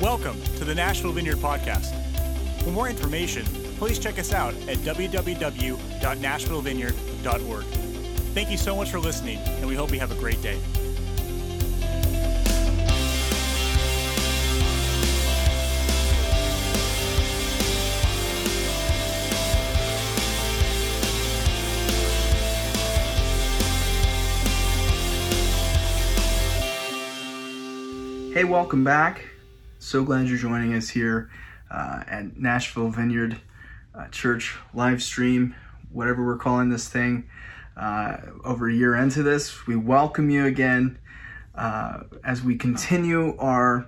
Welcome to the Nashville Vineyard Podcast. For more information, please check us out at www.nashvillevineyard.org. Thank you so much for listening, and we hope you have a great day. Hey, welcome back. So glad you're joining us here uh, at Nashville Vineyard uh, Church live stream, whatever we're calling this thing. Uh, over a year into this, we welcome you again uh, as we continue our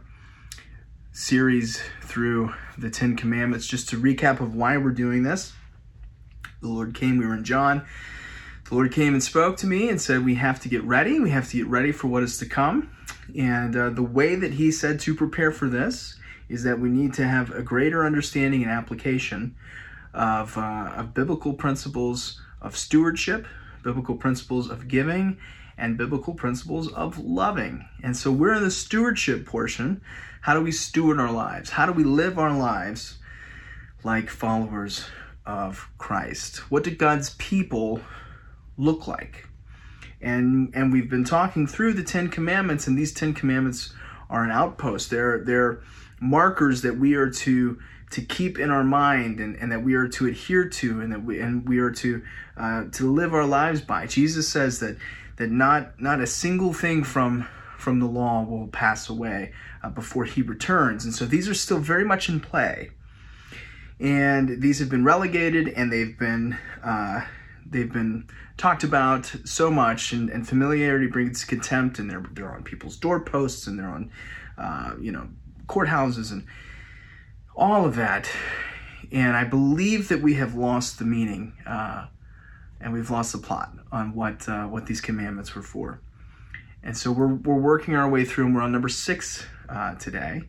series through the Ten Commandments. Just to recap of why we're doing this, the Lord came, we were in John. The Lord came and spoke to me and said, We have to get ready. We have to get ready for what is to come. And uh, the way that he said to prepare for this is that we need to have a greater understanding and application of, uh, of biblical principles of stewardship, biblical principles of giving, and biblical principles of loving. And so we're in the stewardship portion. How do we steward our lives? How do we live our lives like followers of Christ? What do God's people look like? And and we've been talking through the Ten Commandments, and these Ten Commandments are an outpost. They're they're markers that we are to to keep in our mind and, and that we are to adhere to and that we and we are to uh, to live our lives by. Jesus says that that not not a single thing from from the law will pass away uh, before he returns, and so these are still very much in play. And these have been relegated, and they've been uh, they've been talked about so much, and, and familiarity breeds contempt, and they're they're on people's doorposts, and they're on, uh, you know, courthouses, and all of that. And I believe that we have lost the meaning, uh, and we've lost the plot on what uh, what these commandments were for. And so we're we're working our way through, and we're on number six uh, today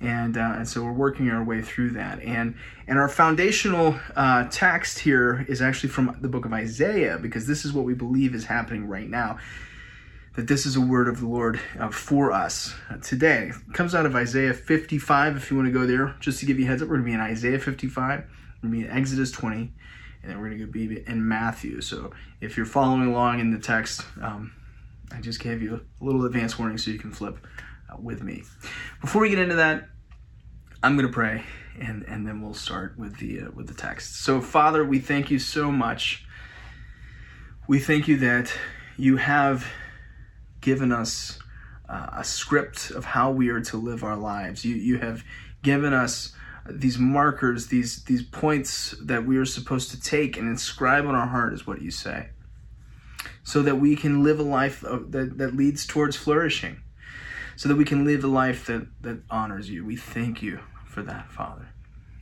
and uh, and so we're working our way through that. And and our foundational uh, text here is actually from the book of Isaiah because this is what we believe is happening right now that this is a word of the Lord uh, for us today. It comes out of Isaiah 55 if you want to go there just to give you heads up we're going to be in Isaiah 55 we're going to be in Exodus 20 and then we're going to be in Matthew. So if you're following along in the text um, I just gave you a little advance warning so you can flip. uh, with me. Before we get into that, I'm going to pray and and then we'll start with the uh, with the text. So Father, we thank you so much. We thank you that you have given us uh, a script of how we are to live our lives. You you have given us these markers, these these points that we are supposed to take and inscribe on our heart is what you say. So that we can live a life of, that, that leads towards flourishing. So that we can live a life that, that honors you. We thank you for that, Father.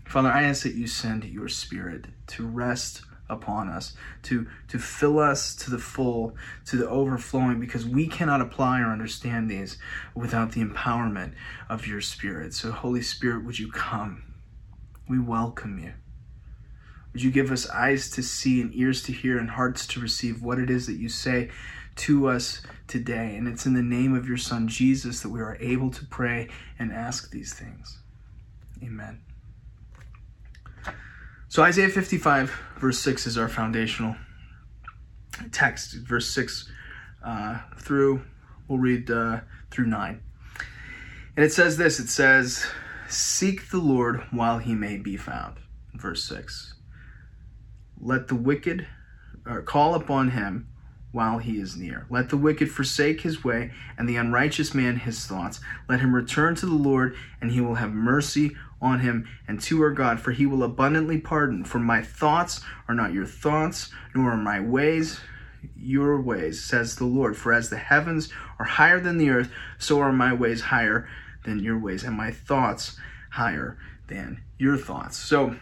Father, I ask that you send your Spirit to rest upon us, to, to fill us to the full, to the overflowing, because we cannot apply or understand these without the empowerment of your Spirit. So, Holy Spirit, would you come? We welcome you. Would you give us eyes to see and ears to hear and hearts to receive what it is that you say to us today? And it's in the name of your Son, Jesus, that we are able to pray and ask these things. Amen. So, Isaiah 55, verse 6 is our foundational text. Verse 6 uh, through, we'll read uh, through 9. And it says this it says, Seek the Lord while he may be found. Verse 6. Let the wicked or call upon him while he is near. Let the wicked forsake his way, and the unrighteous man his thoughts. Let him return to the Lord, and he will have mercy on him and to our God, for he will abundantly pardon. For my thoughts are not your thoughts, nor are my ways your ways, says the Lord. For as the heavens are higher than the earth, so are my ways higher than your ways, and my thoughts higher than your thoughts. So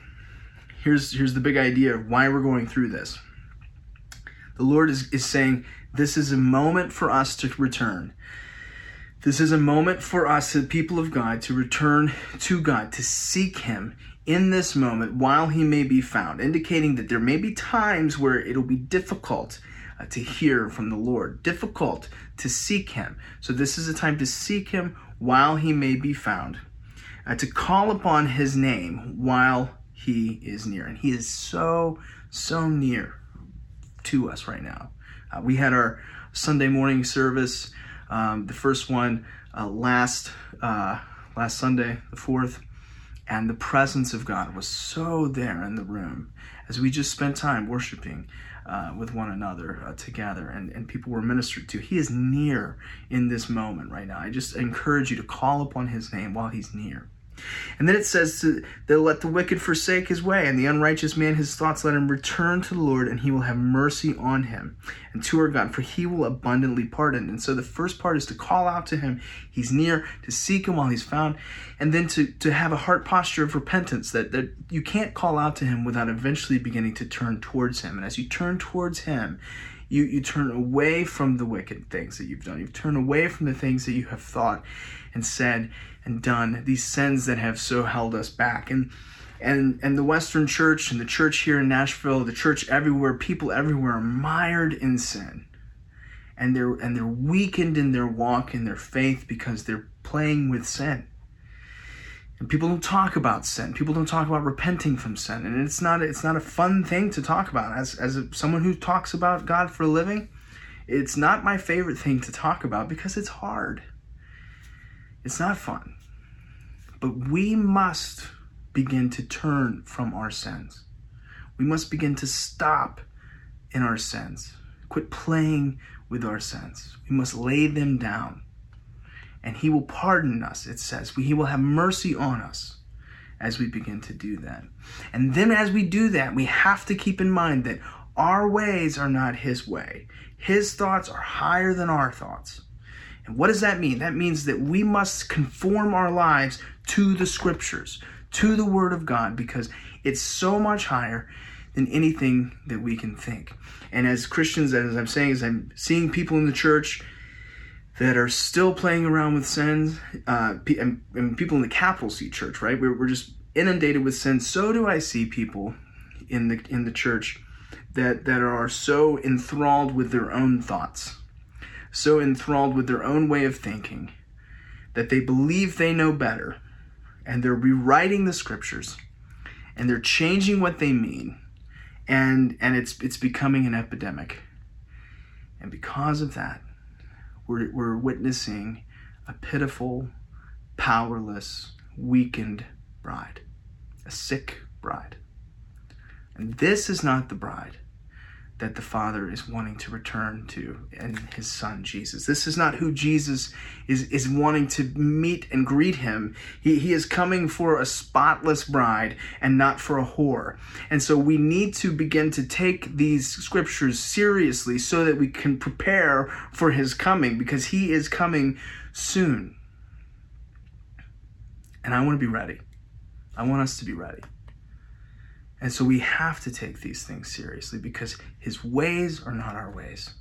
here's here's the big idea of why we're going through this. The Lord is, is saying this is a moment for us to return. This is a moment for us, the people of God, to return to God, to seek Him in this moment while He may be found, indicating that there may be times where it'll be difficult uh, to hear from the Lord, difficult to seek Him. So, this is a time to seek Him while He may be found. uh, to call upon his name while he is near. And he is so, so near to us right now. Uh, we had our Sunday morning service, um, the first one uh, last uh, last Sunday, the fourth, and the presence of God was so there in the room as we just spent time worshiping uh, with one another uh, together and, and people were ministered to. He is near in this moment right now. I just encourage you to call upon his name while he's near. And then it says to, that let the wicked forsake his way, and the unrighteous man his thoughts, let him return to the Lord, and he will have mercy on him, and to our God, for he will abundantly pardon. And so the first part is to call out to him. He's near, to seek him while he's found, and then to, to have a heart posture of repentance that, that you can't call out to him without eventually beginning to turn towards him. And as you turn towards him, you, you turn away from the wicked things that you've done. You turn away from the things that you have thought and said and done, these sins that have so held us back. And and and the Western church and the church here in Nashville, the church everywhere, people everywhere are mired in sin. And they're and they're weakened in their walk in their faith because they're playing with sin. And people don't talk about sin. People don't talk about repenting from sin. And it's not it's not a fun thing to talk about. As as a, someone who talks about God for a living, it's not my favorite thing to talk about because it's hard. It's not fun. But we must begin to turn from our sins. We must begin to stop in our sins. Quit playing with our sins. We must lay them down. And He will pardon us, it says. He will have mercy on us as we begin to do that. And then as we do that, we have to keep in mind that our ways are not His way. His thoughts are higher than our thoughts. And what does that mean? That means that we must conform our lives to the scriptures, to the Word of God, because it's so much higher than anything that we can think. And as Christians, as I'm saying, as I'm seeing people in the church that are still playing around with sins, uh, and, and, people in the capital C church, right? We're, we're just inundated with sin. So do I see people in the in the church that that are so enthralled with their own thoughts so enthralled with their own way of thinking that they believe they know better and they're rewriting the scriptures and they're changing what they mean and and it's it's becoming an epidemic. And because of that we're, we're witnessing a pitiful powerless weakened bride a sick bride. And this is not the bride that the Father is wanting to return to in his son Jesus. This is not who Jesus is, is wanting to meet and greet him. He, he is coming for a spotless bride and not for a whore. And so we need to begin to take these scriptures seriously so that we can prepare for his coming because he is coming soon. And I want to be ready. I want us to be ready. And so we have to take these things seriously because his ways are not our ways.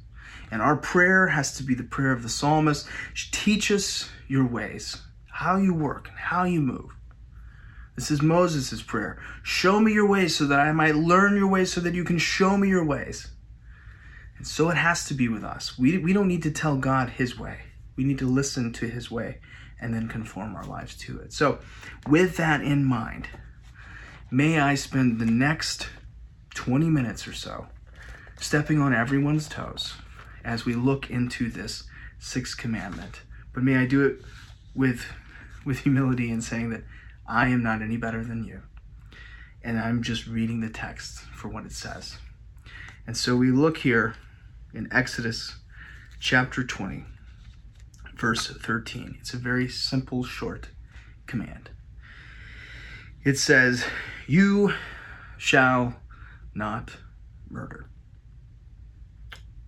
And our prayer has to be the prayer of the psalmist teach us your ways, how you work, and how you move. This is Moses' prayer. Show me your ways so that I might learn your ways so that you can show me your ways. And so it has to be with us. We, we don't need to tell God his way. We need to listen to his way and then conform our lives to it. So, with that in mind, may I spend the next 20 minutes or so stepping on everyone's toes as we look into this sixth commandment. But may I do it with with humility and saying that I am not any better than you. And I'm just reading the text for what it says. And so we look here in Exodus chapter 20, verse 13. It's a very simple, short command. It says, You shall not murder.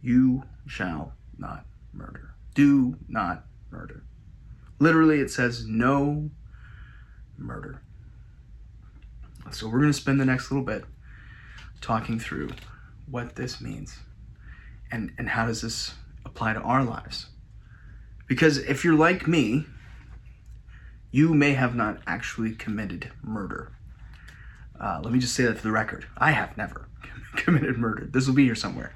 You shall not murder. Do not murder. Literally, it says no murder. So, we're going to spend the next little bit talking through what this means and, and how does this apply to our lives. Because if you're like me, you may have not actually committed murder. Uh, let me just say that for the record. I have never committed murder. This will be here somewhere.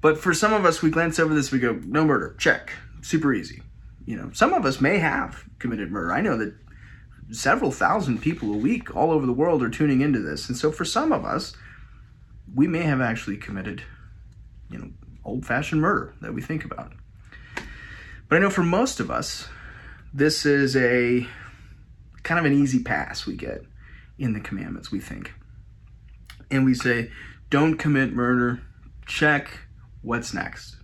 But for some of us, we glance over this, we go, no murder, check, super easy. You know, some of us may have committed murder. I know that several thousand people a week all over the world are tuning into this. And so for some of us, we may have actually committed, you know, old fashioned murder that we think about. But I know for most of us, this is a kind of an easy pass we get in the commandments, we think. And we say, don't commit murder, check, what's next?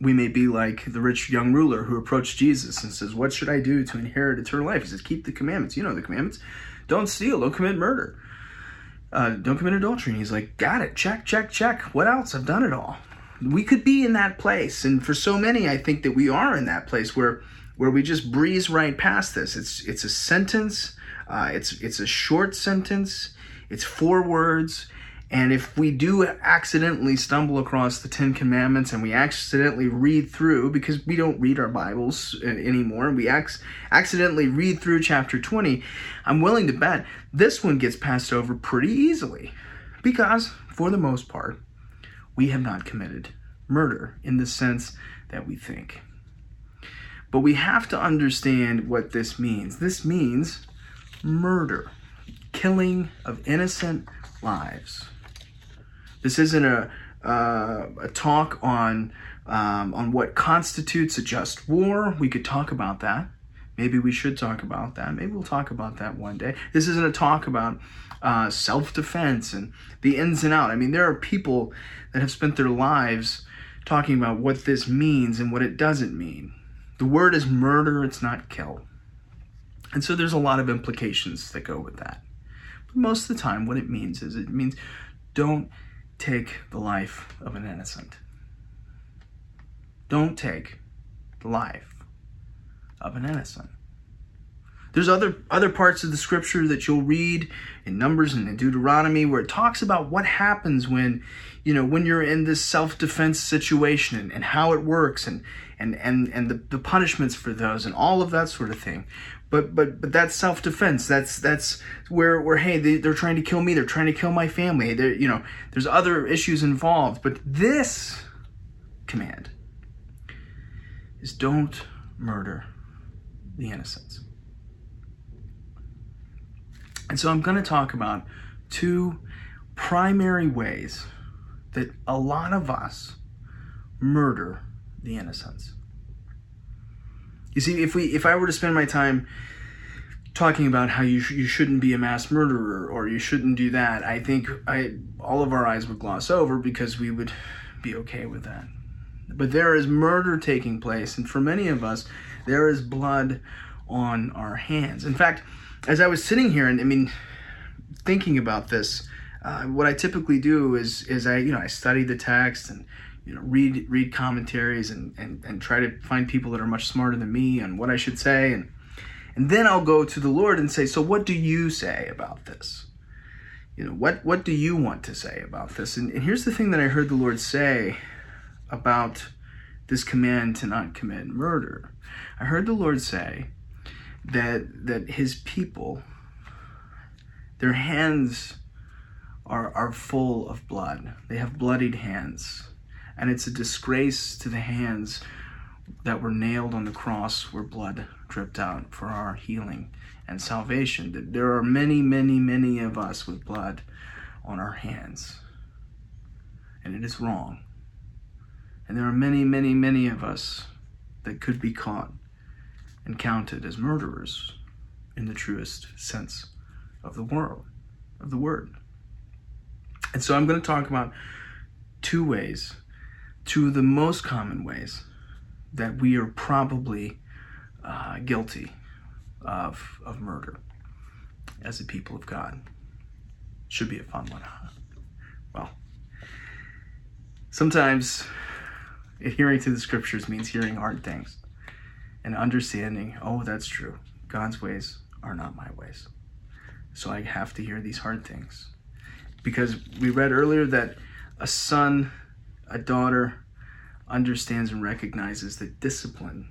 We may be like the rich young ruler who approached Jesus and says, What should I do to inherit eternal life? He says, Keep the commandments. You know the commandments. Don't steal, don't commit murder, uh, don't commit adultery. And he's like, Got it, check, check, check. What else? I've done it all. We could be in that place. And for so many, I think that we are in that place where where we just breeze right past this. It's it's a sentence. Uh, it's it's a short sentence. It's four words. And if we do accidentally stumble across the Ten Commandments and we accidentally read through, because we don't read our Bibles anymore, and we ac- accidentally read through chapter 20, I'm willing to bet this one gets passed over pretty easily. Because, for the most part, we have not committed murder in the sense that we think. But we have to understand what this means. This means murder, killing of innocent lives. This isn't a, uh, a talk on, um, on what constitutes a just war. We could talk about that. Maybe we should talk about that. Maybe we'll talk about that one day. This isn't a talk about uh, self defense and the ins and out. I mean, there are people that have spent their lives talking about what this means and what it doesn't mean. The word is murder, it's not kill. And so there's a lot of implications that go with that. But most of the time, what it means is it means don't take the life of an innocent. Don't take the life of an innocent. There's other other parts of the scripture that you'll read in Numbers and in Deuteronomy where it talks about what happens when, you know, when you're in this self-defense situation and, and how it works and and and and the, the punishments for those and all of that sort of thing. But but but that's self-defense. That's that's where where hey they, they're trying to kill me. They're trying to kill my family. You know there's other issues involved. But this command is don't murder the innocents. And so I'm going to talk about two primary ways that a lot of us murder the innocents. You see, if we if I were to spend my time talking about how you sh- you shouldn't be a mass murderer or you shouldn't do that, I think I all of our eyes would gloss over because we would be okay with that. But there is murder taking place, and for many of us, there is blood on our hands. In fact, as I was sitting here and I mean thinking about this, uh, what I typically do is is I you know I study the text and you know read read commentaries and, and and try to find people that are much smarter than me on what I should say and and then I'll go to the Lord and say, so what do you say about this? You know, what what do you want to say about this? And, and here's the thing that I heard the Lord say about this command to not commit murder. I heard the Lord say that that his people their hands are are full of blood. They have bloodied hands. And it's a disgrace to the hands that were nailed on the cross where blood dripped out for our healing and salvation. That there are many, many, many of us with blood on our hands. And it is wrong. And there are many, many, many of us that could be caught and counted as murderers in the truest sense of the world, of the word. And so I'm going to talk about two ways two of the most common ways that we are probably uh, guilty of, of murder as a people of God. Should be a fun one, huh? Well, sometimes adhering to the scriptures means hearing hard things and understanding, oh, that's true. God's ways are not my ways. So I have to hear these hard things. Because we read earlier that a son a daughter understands and recognizes that discipline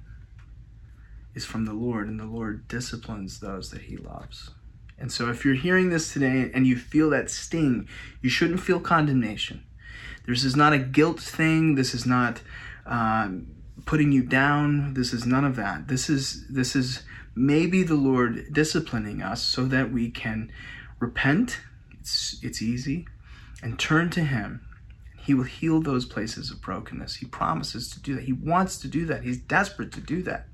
is from the Lord, and the Lord disciplines those that He loves. And so, if you're hearing this today and you feel that sting, you shouldn't feel condemnation. This is not a guilt thing. This is not um, putting you down. This is none of that. This is this is maybe the Lord disciplining us so that we can repent. It's it's easy and turn to him. He will heal those places of brokenness. He promises to do that. He wants to do that. He's desperate to do that.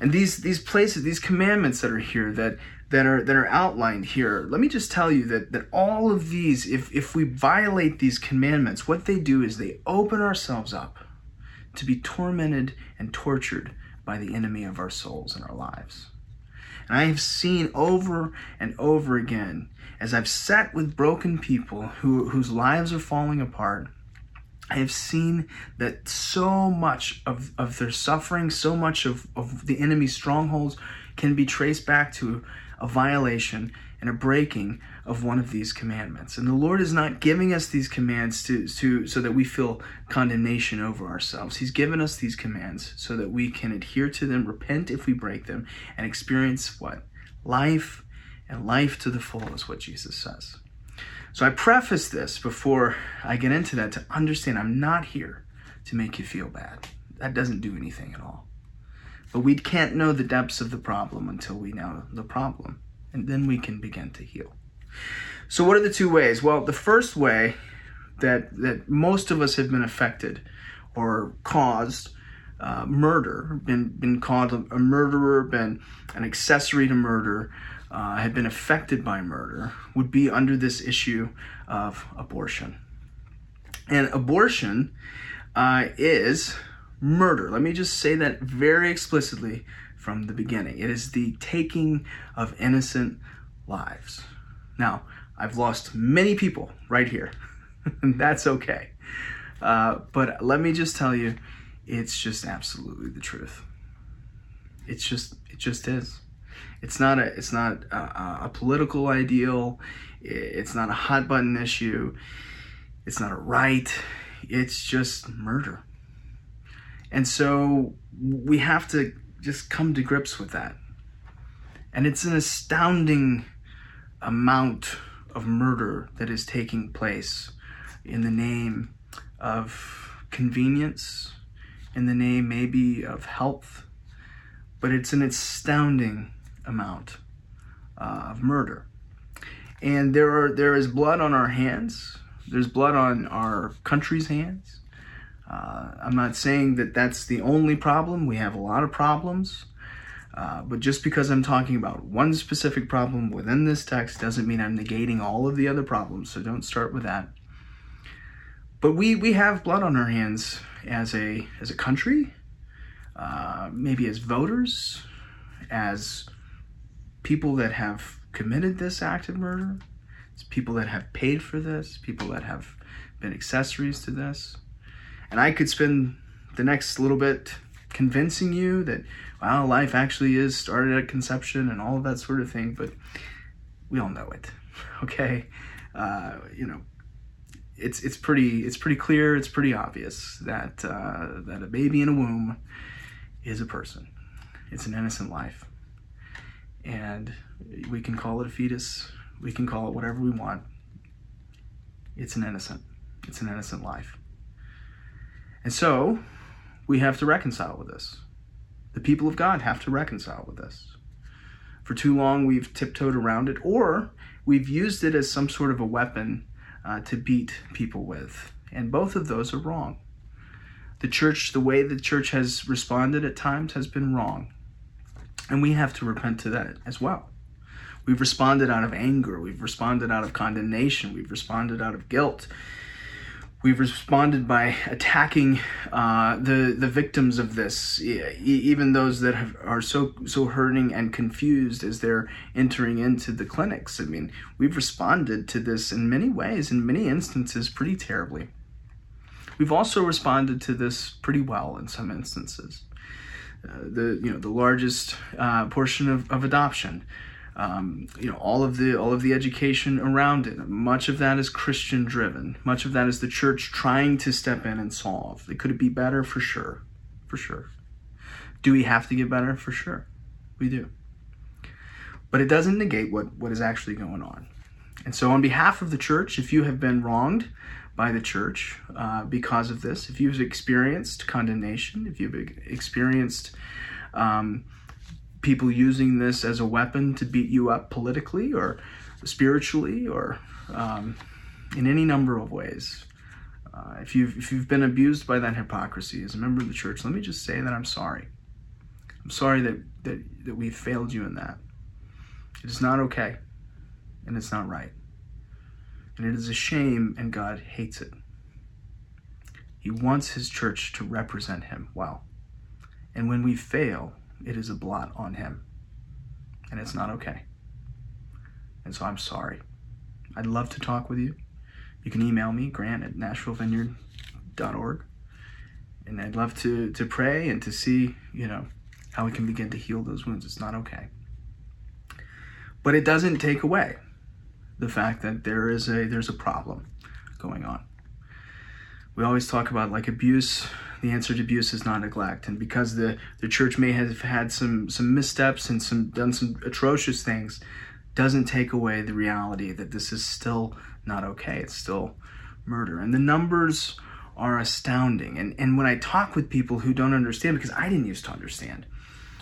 And these these places, these commandments that are here that that are that are outlined here, let me just tell you that that all of these, if if we violate these commandments, what they do is they open ourselves up to be tormented and tortured by the enemy of our souls and our lives. And I have seen over and over again, as I've sat with broken people who, whose lives are falling apart, I have seen that so much of, of their suffering, so much of, of the enemy's strongholds can be traced back to a violation and a breaking of one of these commandments. And the Lord is not giving us these commands to, to so that we feel condemnation over ourselves. He's given us these commands so that we can adhere to them, repent if we break them, and experience what? Life and life to the full is what Jesus says. So I preface this before I get into that to understand I'm not here to make you feel bad. That doesn't do anything at all. But we can't know the depths of the problem until we know the problem, and then we can begin to heal. So what are the two ways? Well, the first way that that most of us have been affected or caused uh, murder, been been called a, murderer, been an accessory to murder, uh, had been affected by murder, would be under this issue of abortion. And abortion uh, is murder. Let me just say that very explicitly from the beginning. It is the taking of innocent lives. Now, I've lost many people right here, and that's okay. Uh, but let me just tell you, it's just absolutely the truth. It's just, it just is. It's not a, it's not a, a political ideal. It's not a hot button issue. It's not a right. It's just murder. And so we have to just come to grips with that. And it's an astounding amount of murder that is taking place in the name of convenience, in the name maybe of health, but it's an astounding amount uh, of murder. And there are there is blood on our hands. There's blood on our country's hands. Uh, I'm not saying that that's the only problem. We have a lot of problems. Uh, but just because I'm talking about one specific problem within this text doesn't mean I'm negating all of the other problems. So don't start with that. But we, we have blood on our hands as a as a country, uh, maybe as voters, as people that have committed this act of murder, it's people that have paid for this, people that have been accessories to this. And I could spend the next little bit convincing you that wow, life actually is started at conception and all of that sort of thing, but we all know it. Okay, uh, you know, it's it's pretty it's pretty clear, it's pretty obvious that uh, that a baby in a womb is a person. It's an innocent life, and we can call it a fetus, we can call it whatever we want. It's an innocent, it's an innocent life, and so we have to reconcile with this. The people of God have to reconcile with this. For too long, we've tiptoed around it, or we've used it as some sort of a weapon uh, to beat people with. And both of those are wrong. The church, the way the church has responded at times, has been wrong. And we have to repent to that as well. We've responded out of anger. We've responded out of condemnation. We've responded out of guilt. We've responded by attacking uh, the the victims of this, even those that have, are so so hurting and confused as they're entering into the clinics. I mean, we've responded to this in many ways, in many instances, pretty terribly. We've also responded to this pretty well in some instances. Uh, the you know the largest uh, portion of, of adoption um, you know all of the all of the education around it. Much of that is christian driven much of that is the church trying to step in and solve. It could it be better? For sure. For sure. Do we have to get better? For sure. We do. But it doesn't negate what what is actually going on. And so on behalf of the church if you have been wronged by the church uh, because of this. If you've experienced condemnation, if you've experienced um, people using this as a weapon to beat you up politically or spiritually or um, in any number of ways, uh, if you've if you've been abused by that hypocrisy as a member of the church, let me just say that I'm sorry. I'm sorry that that that we failed you in that. It is not okay, and it's not right, and it is a shame, and God hates it. He wants His church to represent Him well, and when we fail, it is a blot on Him, and it's not okay. And so I'm sorry. I'd love to talk with you. You can email me, grant at nashvillevineyard.org. And I'd love to, to pray and to see, you know, how we can begin to heal those wounds. It's not okay. But it doesn't take away the fact that there is a there's a problem going on. We always talk about like abuse. The answer to abuse is not neglect, and because the the church may have had some some missteps and some done some atrocious things, doesn't take away the reality that this is still not okay. It's still murder. And the numbers are astounding. And, and when I talk with people who don't understand, because I didn't used to understand,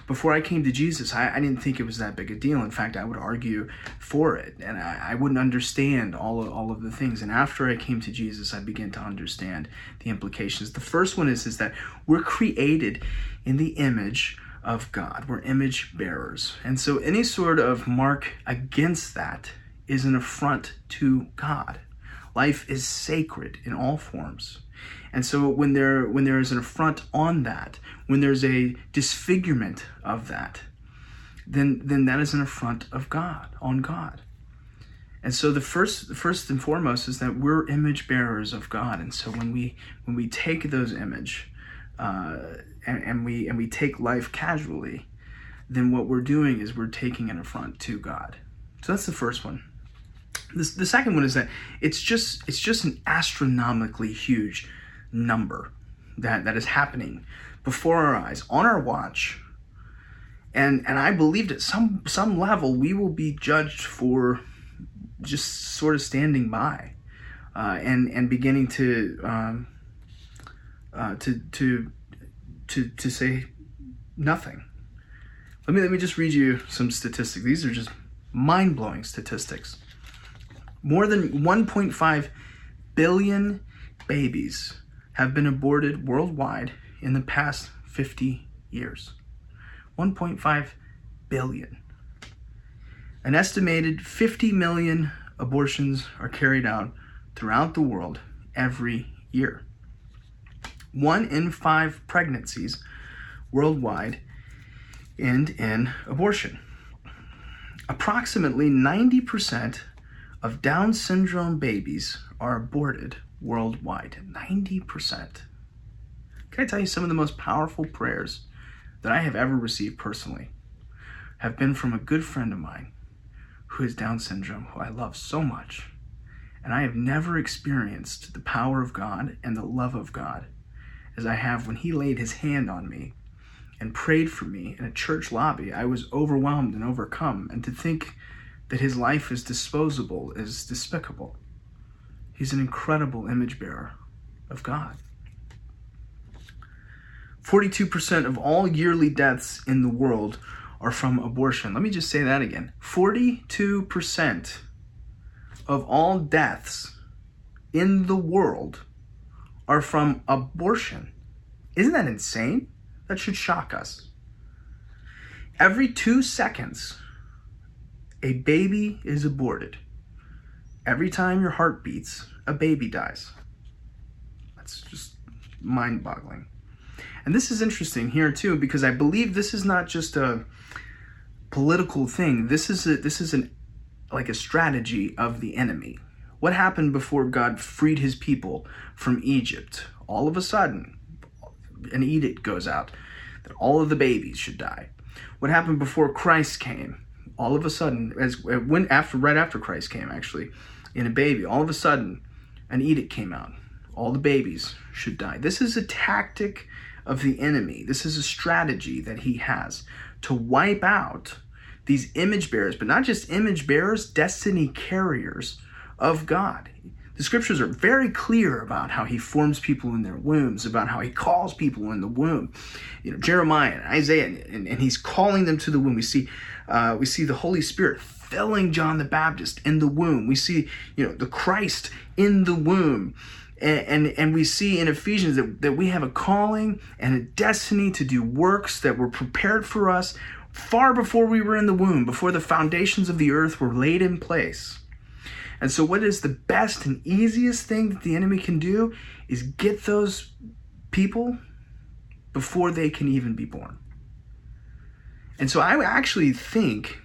before I came to Jesus, I, I didn't think it was that big a deal. In fact, I would argue for it, and I, I wouldn't understand all of, all of the things. And after I came to Jesus, I began to understand the implications. The first one is, is that we're created in the image of God. We're image bearers. And so any sort of mark against that is an affront to God. Life is sacred in all forms. And so when there when there is an affront on that, when there's a disfigurement of that, then then that is an affront of God, on God. And so the first first and foremost is that we're image bearers of God. And so when we when we take those image uh, and, and we and we take life casually, then what we're doing is we're taking an affront to God. So that's the first one. The, the second one is that it's just it's just an astronomically huge number that that is happening before our eyes on our watch and and I believed at some some level we will be judged for just sort of standing by uh, and and beginning to um, uh, to to to to say nothing. Let me let me just read you some statistics. These are just mind blowing statistics. More than 1.5 billion babies have been aborted worldwide in the past 50 years. 1.5 billion. An estimated 50 million abortions are carried out throughout the world every year. One in five pregnancies worldwide end in abortion. Approximately 90% of Down syndrome babies are aborted worldwide. 90%. Can I tell you some of the most powerful prayers that I have ever received personally have been from a good friend of mine who has Down syndrome, who I love so much. And I have never experienced the power of God and the love of God as I have when he laid his hand on me and prayed for me in a church lobby. I was overwhelmed and overcome. And to think that his life is disposable is despicable. He's an incredible image bearer of God. 42% of all yearly deaths in the world are from abortion. Let me just say that again 42% of all deaths in the world are from abortion. Isn't that insane? That should shock us. Every two seconds, a baby is aborted. Every time your heart beats, a baby dies. That's just mind boggling. And this is interesting here too because I believe this is not just a political thing. This is a, this is an like a strategy of the enemy. What happened before God freed his people from Egypt? All of a sudden, an edict goes out that all of the babies should die. What happened before Christ came? all of a sudden, as when after right after Christ came, actually, in a baby, all of a sudden, an edict came out. All the babies should die. This is a tactic of the enemy. This is a strategy that he has to wipe out these image bearers, but not just image bearers, destiny carriers of God. The scriptures are very clear about how he forms people in their wombs, about how he calls people in the womb. You know, Jeremiah and Isaiah, and, and he's calling them to the womb. We see, uh, we see the Holy Spirit filling John the Baptist in the womb. We see, you know, the Christ in the womb. And, and, and we see in Ephesians that, that we have a calling and a destiny to do works that were prepared for us far before we were in the womb, before the foundations of the earth were laid in place. And so, what is the best and easiest thing that the enemy can do is get those people before they can even be born. And so, I actually think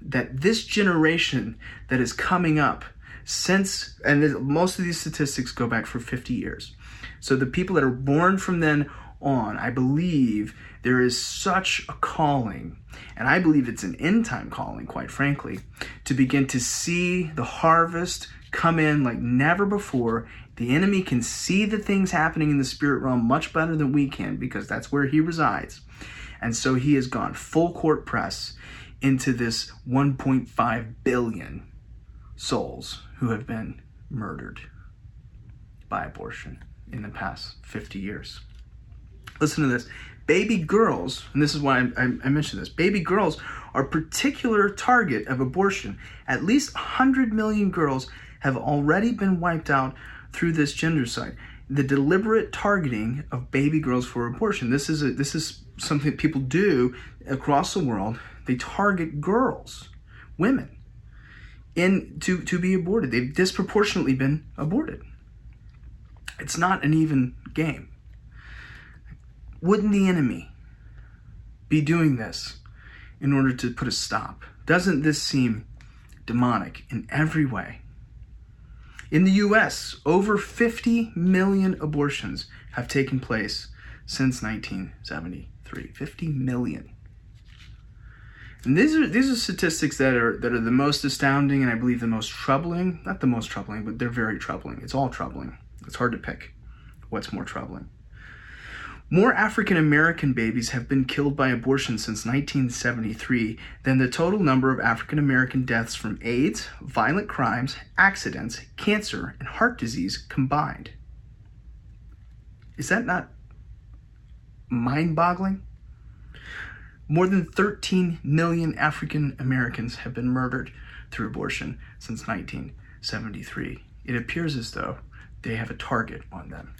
that this generation that is coming up since, and most of these statistics go back for 50 years. So, the people that are born from then on, I believe there is such a calling, and I believe it's an end time calling, quite frankly, to begin to see the harvest come in like never before. The enemy can see the things happening in the spirit realm much better than we can because that's where he resides. And so he has gone full court press into this 1.5 billion souls who have been murdered by abortion in the past 50 years. Listen to this. Baby girls, and this is why I, I, mentioned this, baby girls are particular target of abortion. At least 100 million girls have already been wiped out through this gendercide. The deliberate targeting of baby girls for abortion. This is a, this is something people do across the world. They target girls, women, in to, to be aborted. They've disproportionately been aborted. It's not an even game. Wouldn't the enemy be doing this in order to put a stop? Doesn't this seem demonic in every way? In the US, over 50 million abortions have taken place since 1973. 50 million. And these are these are statistics that are that are the most astounding and I believe the most troubling. Not the most troubling, but they're very troubling. It's all troubling. It's hard to pick what's more troubling. More African American babies have been killed by abortion since 1973 than the total number of African American deaths from AIDS, violent crimes, accidents, cancer, and heart disease combined. Is that not mind boggling? More than 13 million African Americans have been murdered through abortion since 1973. It appears as though they have a target on them.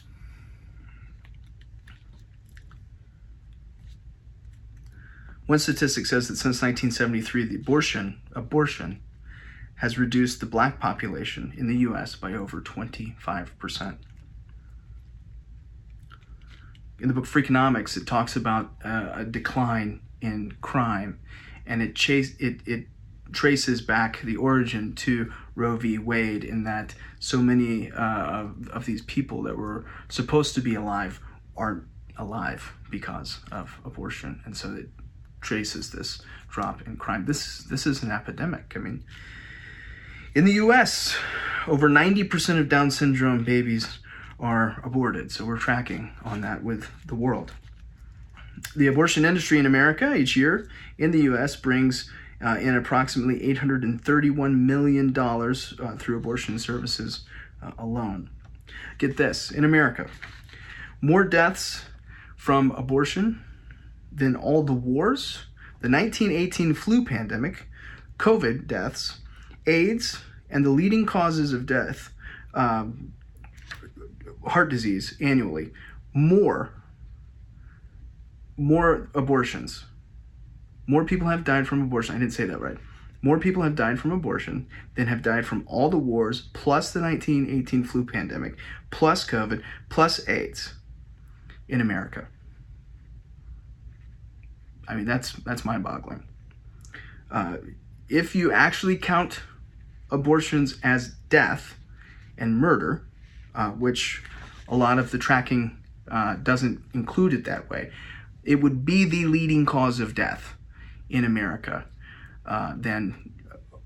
One statistic says that since 1973, the abortion abortion has reduced the black population in the U.S. by over 25%. In the book Freakonomics, it talks about uh, a decline in crime, and it chase it it traces back the origin to Roe v. Wade in that so many uh, of, of these people that were supposed to be alive aren't alive because of abortion, and so it traces this drop in crime. This this is an epidemic. I mean, in the U.S., over 90% of Down syndrome babies are aborted. So we're tracking on that with the world. The abortion industry in America each year in the U.S. brings uh, in approximately $831 million uh, through abortion services uh, alone. Get this in America, more deaths from abortion than all the wars, the 1918 flu pandemic, COVID deaths, AIDS, and the leading causes of death, um, heart disease annually, more, more abortions. More people have died from abortion. I didn't say that right. More people have died from abortion than have died from all the wars, plus the 1918 flu pandemic, plus COVID, plus AIDS in America. I mean, that's that's mind-boggling. Uh, if you actually count abortions as death and murder, uh, which a lot of the tracking uh, doesn't include it that way, it would be the leading cause of death in America. Uh, then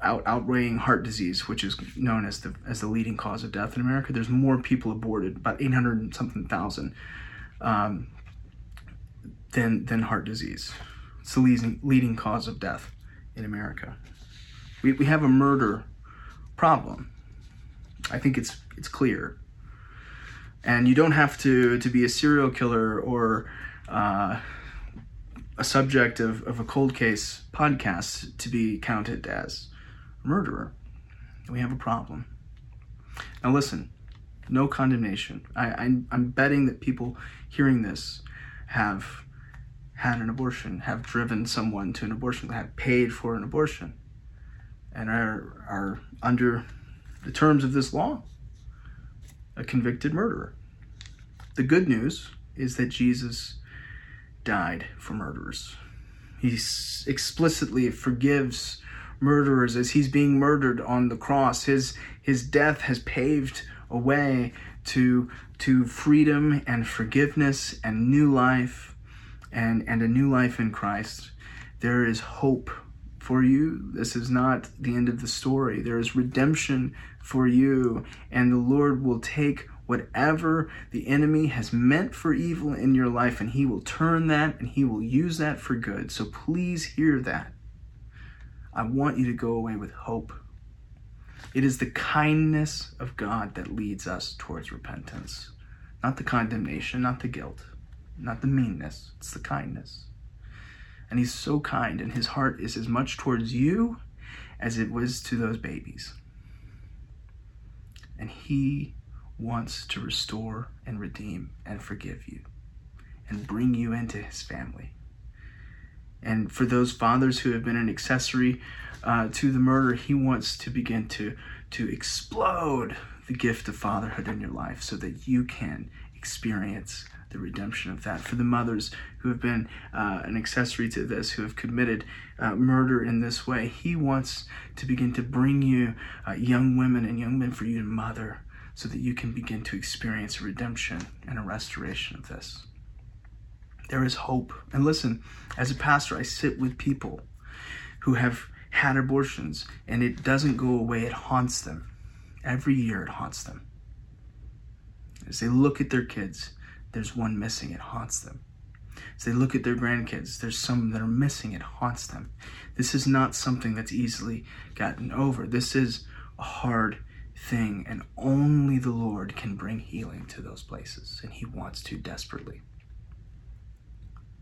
out, outweighing heart disease, which is known as the as the leading cause of death in America. There's more people aborted, about 800 something thousand, um, than than heart disease. It's the leading, leading cause of death in America. We, we have a murder problem. I think it's it's clear. And you don't have to to be a serial killer or uh, a subject of, of a cold case podcast to be counted as a murderer. We have a problem. Now listen, no condemnation. I, I'm, I'm betting that people hearing this have had an abortion, have driven someone to an abortion, have paid for an abortion, and are, are under the terms of this law a convicted murderer. The good news is that Jesus died for murderers. He explicitly forgives murderers as he's being murdered on the cross. His, his death has paved a way to, to freedom and forgiveness and new life and, and a new life in Christ. There is hope for you. This is not the end of the story. There is redemption for you, and the Lord will take whatever the enemy has meant for evil in your life, and he will turn that and he will use that for good. So please hear that. I want you to go away with hope. It is the kindness of God that leads us towards repentance, not the condemnation, not the guilt, not the meanness. It's the kindness. And He's so kind, and His heart is as much towards you as it was to those babies. And He wants to restore and redeem and forgive you and bring you into his family. And for those fathers who have been an accessory uh, to the murder, he wants to begin to, to explode the gift of fatherhood in your life so that you can experience the redemption of that. For the mothers who have been uh, an accessory to this, who have committed uh, murder in this way, he wants to begin to bring you uh, young women and young men for you to mother so that you can begin to experience a redemption and a restoration of this. There is hope. And listen, as a pastor, I sit with people who have had abortions and it doesn't go away, it haunts them. Every year it haunts them. As they look at their kids, there's one missing, it haunts them. As they look at their grandkids, there's some that are missing, it haunts them. This is not something that's easily gotten over. This is a hard thing, and only the Lord can bring healing to those places, and He wants to desperately.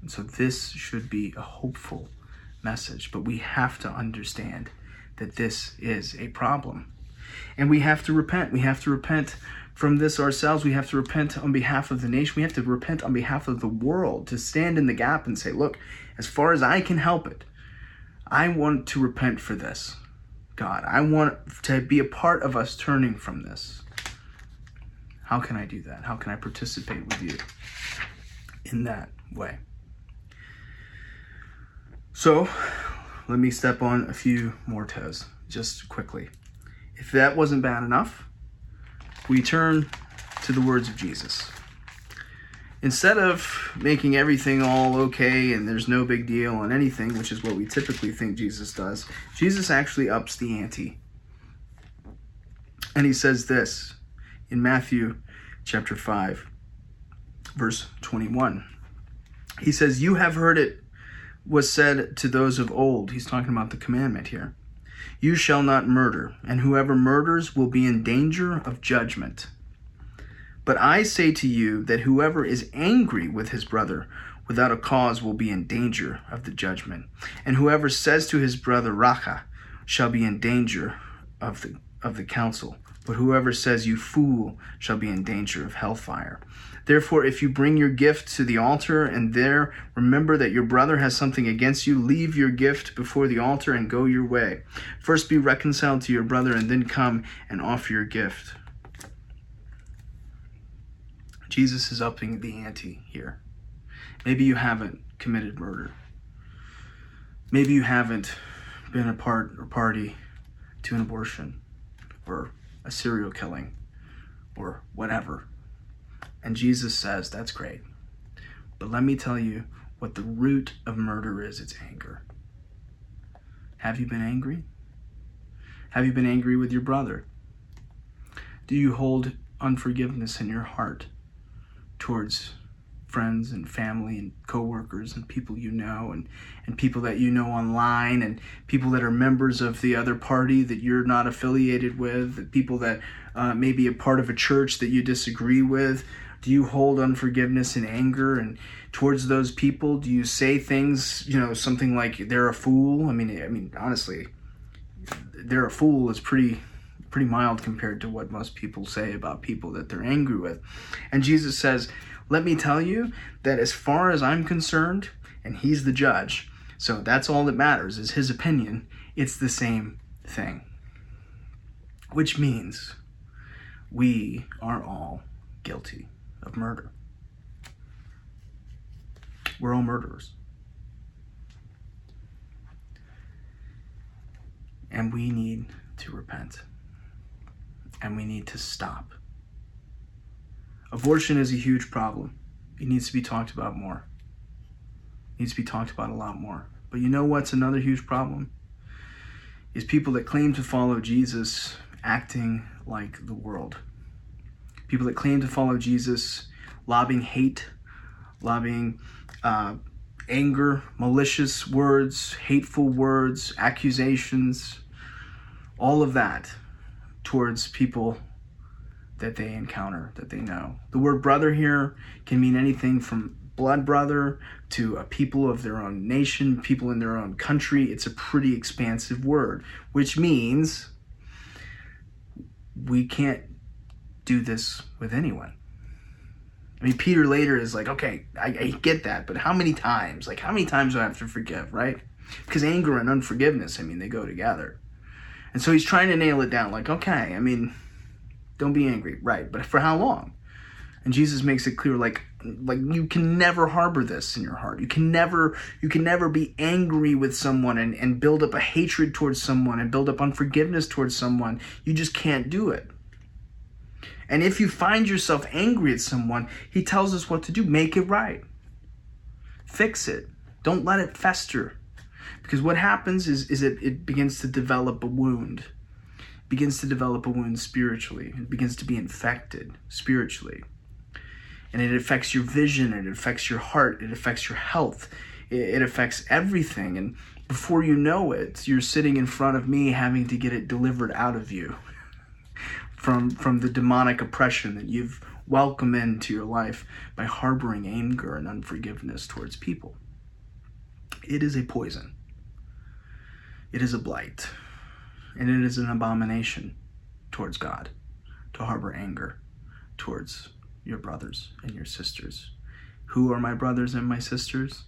And so, this should be a hopeful message, but we have to understand that this is a problem. And we have to repent. We have to repent from this ourselves. We have to repent on behalf of the nation. We have to repent on behalf of the world to stand in the gap and say, look, as far as I can help it, I want to repent for this. God. I want to be a part of us turning from this. How can I do that? How can I participate with you in that way? So, let me step on a few more toes just quickly. If that wasn't bad enough, we turn to the words of Jesus instead of making everything all okay and there's no big deal on anything, which is what we typically think Jesus does, Jesus actually ups the ante. And he says this in Matthew chapter 5, verse 21. He says, You have heard it was said to those of old. He's talking about the commandment here. You shall not murder, and whoever murders will be in danger of judgment. But I say to you that whoever is angry with his brother without a cause will be in danger of the judgment. And whoever says to his brother, Raca, shall be in danger of the, of the council. But whoever says, You fool, shall be in danger of hellfire. Therefore, if you bring your gift to the altar and there remember that your brother has something against you, leave your gift before the altar and go your way. First be reconciled to your brother and then come and offer your gift. Jesus is upping the ante here. Maybe you haven't committed murder. Maybe you haven't been a part or party to an abortion or a serial killing or whatever. And Jesus says, that's great. But let me tell you what the root of murder is it's anger. Have you been angry? Have you been angry with your brother? Do you hold unforgiveness in your heart? Towards friends and family and coworkers and people you know and, and people that you know online and people that are members of the other party that you're not affiliated with, people that uh, maybe a part of a church that you disagree with? Do you hold unforgiveness and anger and towards those people? Do you say things, you know, something like they're a fool? I mean, I mean, honestly, they're a fool is pretty pretty mild compared to what most people say about people that they're angry with. And Jesus says, "Let me tell you that as far as I'm concerned, and he's the judge, so that's all that matters is his opinion, it's the same thing." Which means we are all guilty of murder. We're all murderers. And we need to repent. And we need to stop. Abortion is a huge problem. It needs to be talked about more. It needs to be talked about a lot more. But you know what's another huge problem? Is people that claim to follow Jesus acting like the world. People that claim to follow Jesus lobbying hate, lobbying uh, anger, malicious words, hateful words, accusations, all of that towards people that they encounter, that they know. The word brother here can mean anything from blood brother to a people of their own nation, people in their own country. It's a pretty expansive word, which means we can't do this with anyone. I mean, Peter later is like, okay, I, I, get that, but how many times? Like, how many times do I have to forgive, right? Because anger and unforgiveness, I mean, they go together. And so he's trying to nail it down, like, okay, I mean, don't be angry, right? But for how long? And Jesus makes it clear, like, like you can never harbor this in your heart. You can never, you can never be angry with someone and, and build up a hatred towards someone and build up unforgiveness towards someone. You just can't do it. And if you find yourself angry at someone, he tells us what to do. Make it right. Fix it. Don't let it fester. Because what happens is, is it, it begins to develop a wound. It begins to develop a wound spiritually. It begins to be infected spiritually. And it affects your vision, it affects your heart, it affects your health, it, it affects everything. And before you know it, you're sitting in front of me having to get it delivered out of you from from the demonic oppression that you've welcomed into your life by harboring anger and unforgiveness towards people. It is a poison. It is a blight. And it is an abomination towards God to harbor anger towards your brothers and your sisters. Who are my brothers and my sisters?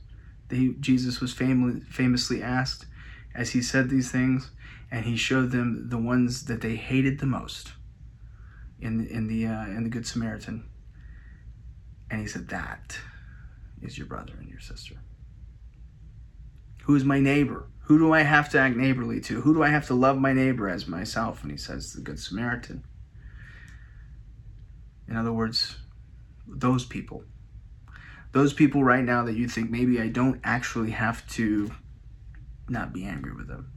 They, Jesus was fam- famously asked as he said these things, and he showed them the ones that they hated the most in in the uh, in the Good Samaritan, and he said that is your brother and your sister. Who is my neighbor? Who do I have to act neighborly to? Who do I have to love my neighbor as myself? And he says the Good Samaritan. In other words, those people. Those people right now that you think maybe I don't actually have to not be angry with them.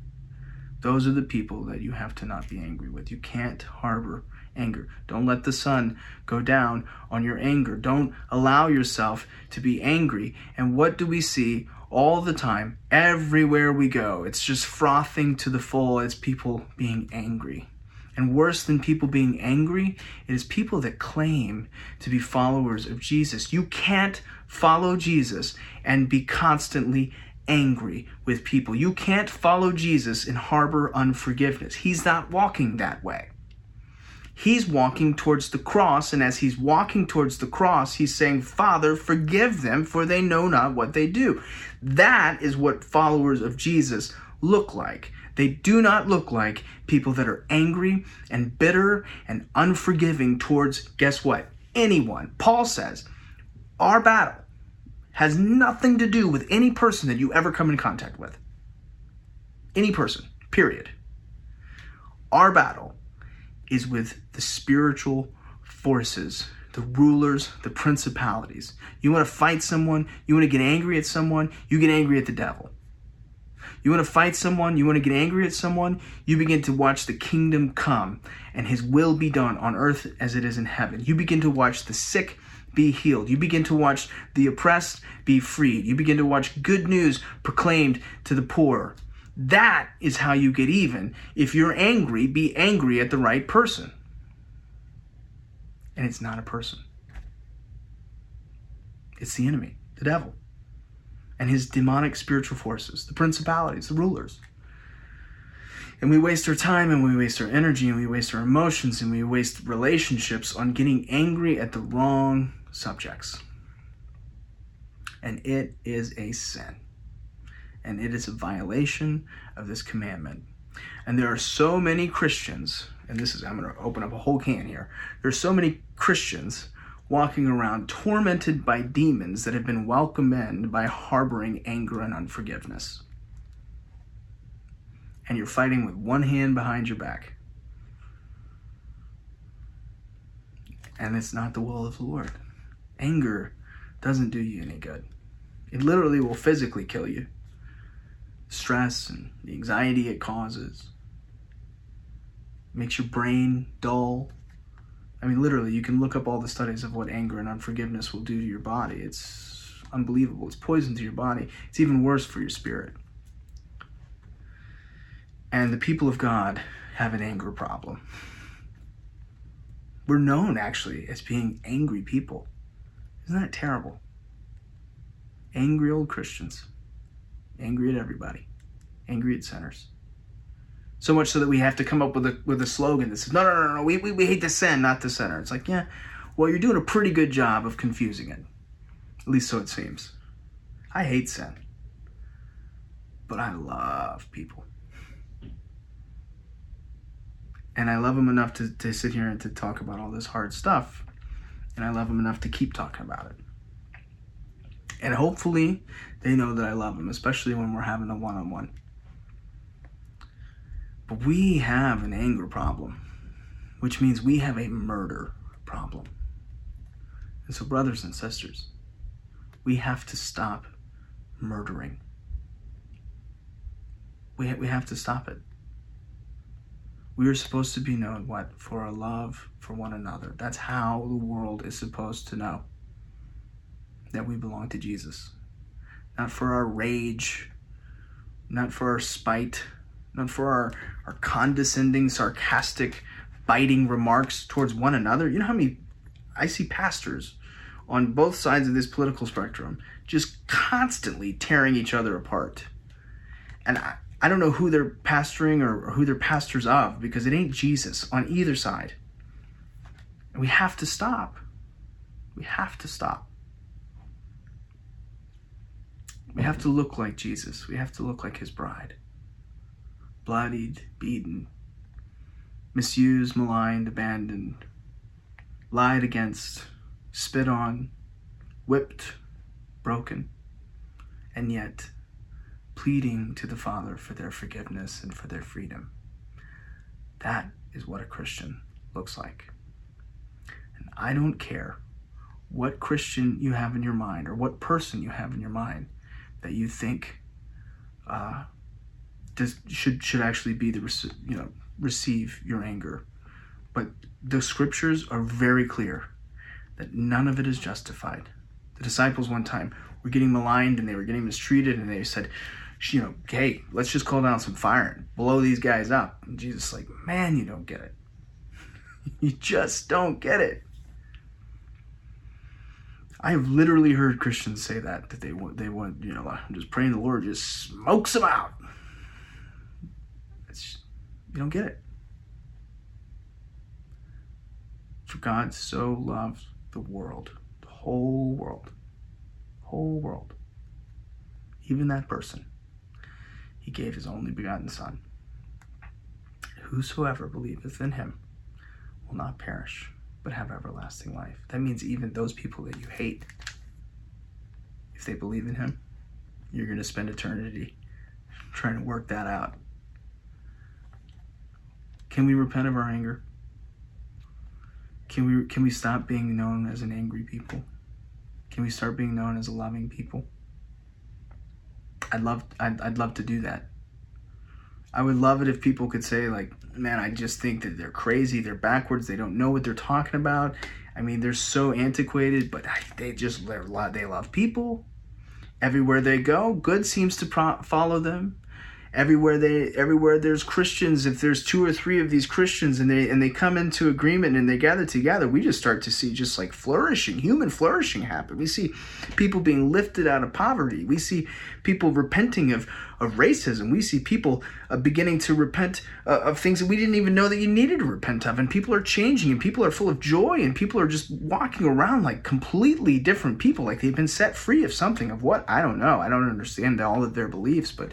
Those are the people that you have to not be angry with. You can't harbor anger. Don't let the sun go down on your anger. Don't allow yourself to be angry. And what do we see all the time, everywhere we go? It's just frothing to the full. It's people being angry. And worse than people being angry, it is people that claim to be followers of Jesus. You can't follow Jesus and be constantly angry with people. You can't follow Jesus and harbor unforgiveness. He's not walking that way he's walking towards the cross, and as he's walking towards the cross, he's saying, Father, forgive them, for they know not what they do. That is what followers of Jesus look like. They do not look like people that are angry and bitter and unforgiving towards, guess what? Anyone. Paul says, our battle has nothing to do with any person that you ever come in contact with. Any person, period. Our battle is with the spiritual forces, the rulers, the principalities. You want to fight someone, you want to get angry at someone, you get angry at the devil. You want to fight someone, you want to get angry at someone, you begin to watch the kingdom come and his will be done on earth as it is in heaven. You begin to watch the sick be healed. You begin to watch the oppressed be freed. You begin to watch good news proclaimed to the poor. That is how you get even. If you're angry, be angry at the right person. And it's not a person, it's the enemy, the devil, and his demonic spiritual forces, the principalities, the rulers. And we waste our time and we waste our energy and we waste our emotions and we waste relationships on getting angry at the wrong subjects. And it is a sin. And it is a violation of this commandment. And there are so many Christians, and this is, I'm going to open up a whole can here. There's so many Christians walking around tormented by demons that have been welcomed in by harboring anger and unforgiveness. And you're fighting with one hand behind your back. And it's not the will of the Lord. Anger doesn't do you any good. It literally will physically kill you. Stress and the anxiety it causes makes your brain dull. I mean, literally, you can look up all the studies of what anger and unforgiveness will do to your body. It's unbelievable. It's poison to your body. It's even worse for your spirit. And the people of God have an anger problem. We're known actually as being angry people. Isn't that terrible? Angry old Christians. Angry at everybody. Angry at sinners. So much so that we have to come up with a with a slogan that says, no, no, no, no, we, we, we hate the sin, not the sinner. It's like, yeah, well, you're doing a pretty good job of confusing it. At least so it seems. I hate sin. But I love people. And I love them enough to, to sit here and to talk about all this hard stuff. And I love them enough to keep talking about it. And hopefully they know that I love them, especially when we're having a one on one. But we have an anger problem, which means we have a murder problem. And so, brothers and sisters, we have to stop murdering. We, ha- we have to stop it. We are supposed to be known what? For our love for one another. That's how the world is supposed to know that we belong to Jesus. Not for our rage, not for our spite, not for our, our condescending, sarcastic, biting remarks towards one another. You know how many I see pastors on both sides of this political spectrum just constantly tearing each other apart. And I, I don't know who they're pastoring or, or who they're pastors of because it ain't Jesus on either side. And we have to stop. We have to stop. We have to look like Jesus. We have to look like his bride. Bloodied, beaten, misused, maligned, abandoned, lied against, spit on, whipped, broken, and yet pleading to the Father for their forgiveness and for their freedom. That is what a Christian looks like. And I don't care what Christian you have in your mind or what person you have in your mind that you think uh, does, should should actually be the you know receive your anger, but the scriptures are very clear that none of it is justified. The disciples one time were getting maligned and they were getting mistreated, and they said, you know, hey, let's just call down some fire and blow these guys up. And Jesus like, man, you don't get it. you just don't get it. I have literally heard Christians say that that they want they want you know I'm just praying the Lord just smokes them out. It's you don't get it. For God so loved the world, the whole world, whole world, even that person. He gave his only begotten Son. Whosoever believeth in him will not perish, but have everlasting life. That means even those people that you hate, if they believe in Him, you're going to spend eternity trying to work that out. Can we repent of our anger? Can we can we stop being known as an angry people? Can we start being known as a loving people? I'd love I'd, I'd love to do that. I would love it if people could say like, man, I just think that they're crazy, they're backwards, they don't know what they're talking about. I mean, they're so antiquated, but they just they love people. Everywhere they go, good seems to pro- follow them. Everywhere they everywhere there's Christians, if there's two or three of these Christians and they and they come into agreement and they gather together, we just start to see just like flourishing, human flourishing happen. We see people being lifted out of poverty. We see people repenting of of racism. We see people uh, beginning to repent uh, of things that we didn't even know that you needed to repent of. And people are changing and people are full of joy and people are just walking around like completely different people, like they've been set free of something of what? I don't know. I don't understand all of their beliefs, but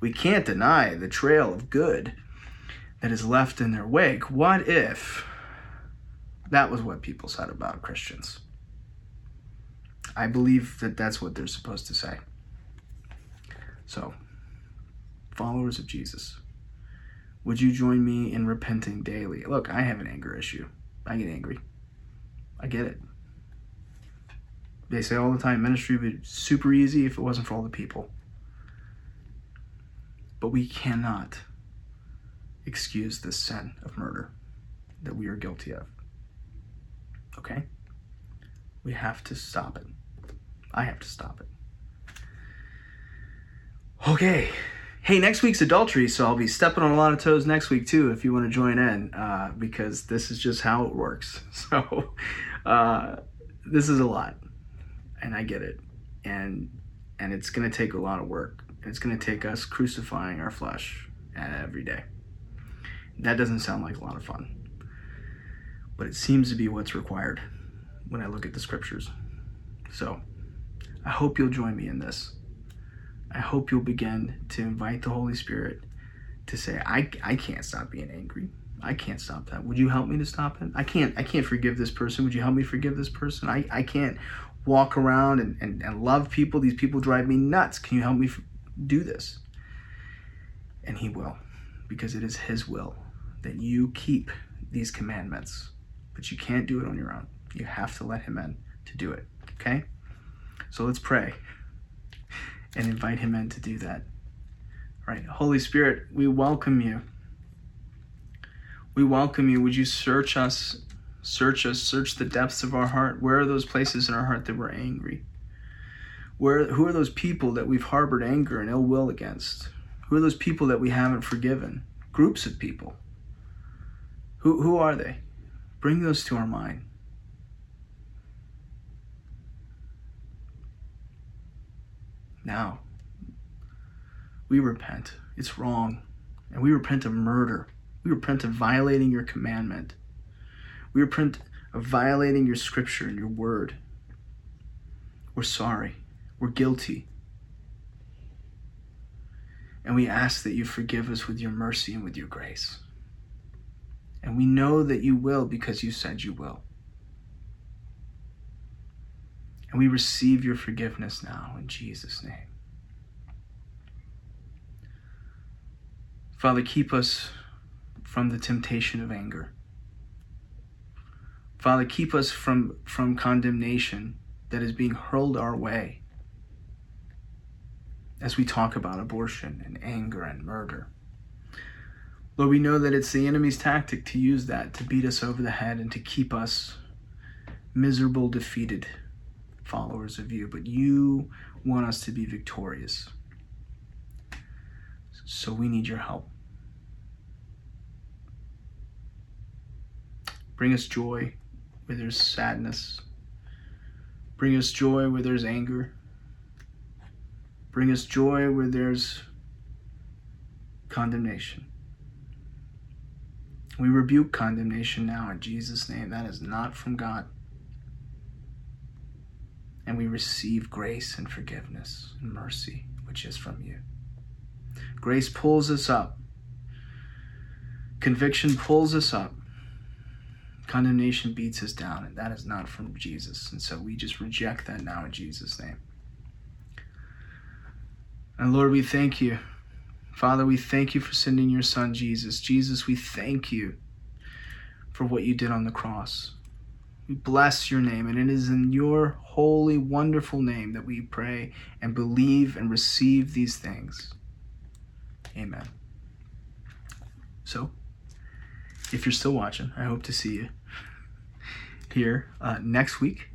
we can't deny the trail of good that is left in their wake. What if that was what people said about Christians? I believe that that's what they're supposed to say. So, followers of Jesus, would you join me in repenting daily? Look, I have an anger issue. I get angry. I get it. They say all the time ministry would be super easy if it wasn't for all the people. But we cannot excuse this sin of murder that we are guilty of. Okay? We have to stop it. I have to stop it. Okay. Hey, next week's adultery, so I'll be stepping on a lot of toes next week too if you want to join in, uh, because this is just how it works. So, uh, this is a lot, and I get it, and and it's gonna take a lot of work. It's going to take us crucifying our flesh every day. That doesn't sound like a lot of fun, but it seems to be what's required when I look at the scriptures. So I hope you'll join me in this. I hope you'll begin to invite the Holy Spirit to say, I, I can't stop being angry. I can't stop that. Would you help me to stop it? I can't I can't forgive this person. Would you help me forgive this person? I, I can't walk around and, and, and love people. These people drive me nuts. Can you help me do this. And he will, because it is his will that you keep these commandments. But you can't do it on your own. You have to let him in to do it. Okay? So let's pray and invite him in to do that. All right, Holy Spirit, we welcome you. We welcome you. Would you search us? Search us, search the depths of our heart. Where are those places in our heart that we're angry? Where, who are those people that we've harbored anger and ill will against? Who are those people that we haven't forgiven? Groups of people. Who, who are they? Bring those to our mind. Now, we repent. It's wrong. And we repent of murder. We repent of violating your commandment. We repent of violating your scripture and your word. We're sorry. We're guilty. And we ask that you forgive us with your mercy and with your grace. And we know that you will because you said you will. And we receive your forgiveness now in Jesus' name. Father, keep us from the temptation of anger. Father, keep us from, from condemnation that is being hurled our way as we talk about abortion and anger and murder. Lord, we know that it's the enemy's tactic to use that to beat us over the head and to keep us miserable, defeated followers of you. But you want us to be victorious. So we need your help. Bring us joy where there's sadness. Bring us joy where there's anger. Bring us joy where there's condemnation. We rebuke condemnation now in Jesus' name. That is not from God. And we receive grace and forgiveness and mercy, which is from you. Grace pulls us up. Conviction pulls us up. Condemnation beats us down, and that is not from Jesus. And so we just reject that now in Jesus' name. And Lord, we thank you. Father, we thank you for sending your son, Jesus. Jesus, we thank you for what you did on the cross. We bless your name, and it is in your holy, wonderful name that we pray and believe and receive these things. Amen. So, if you're still watching, I hope to see you here uh, next week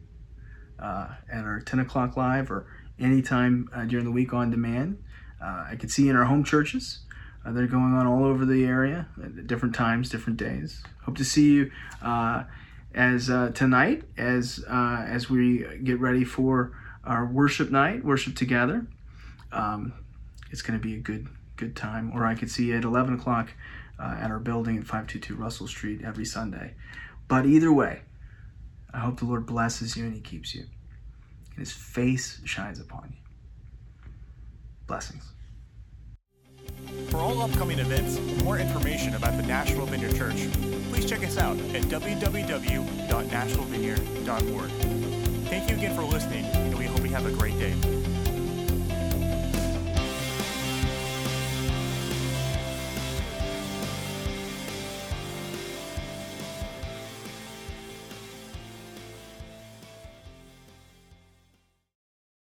uh, at our 10 o'clock live or anytime uh, during the week on demand. Uh, I could see in our home churches. Uh, they're going on all over the area at different times, different days. Hope to see you uh, as uh, tonight as uh, as we get ready for our worship night, worship together. Um, it's going to be a good good time. Or I could see you at 11 o'clock at our building at 522 Russell Street every Sunday. But either way, I hope the Lord blesses you and He keeps you, and His face shines upon you. Blessings. For all upcoming events more information about the Nashville Vineyard Church, please check us out at www.nashvillevineyard.org. Thank you again for listening, and we hope you have a great day.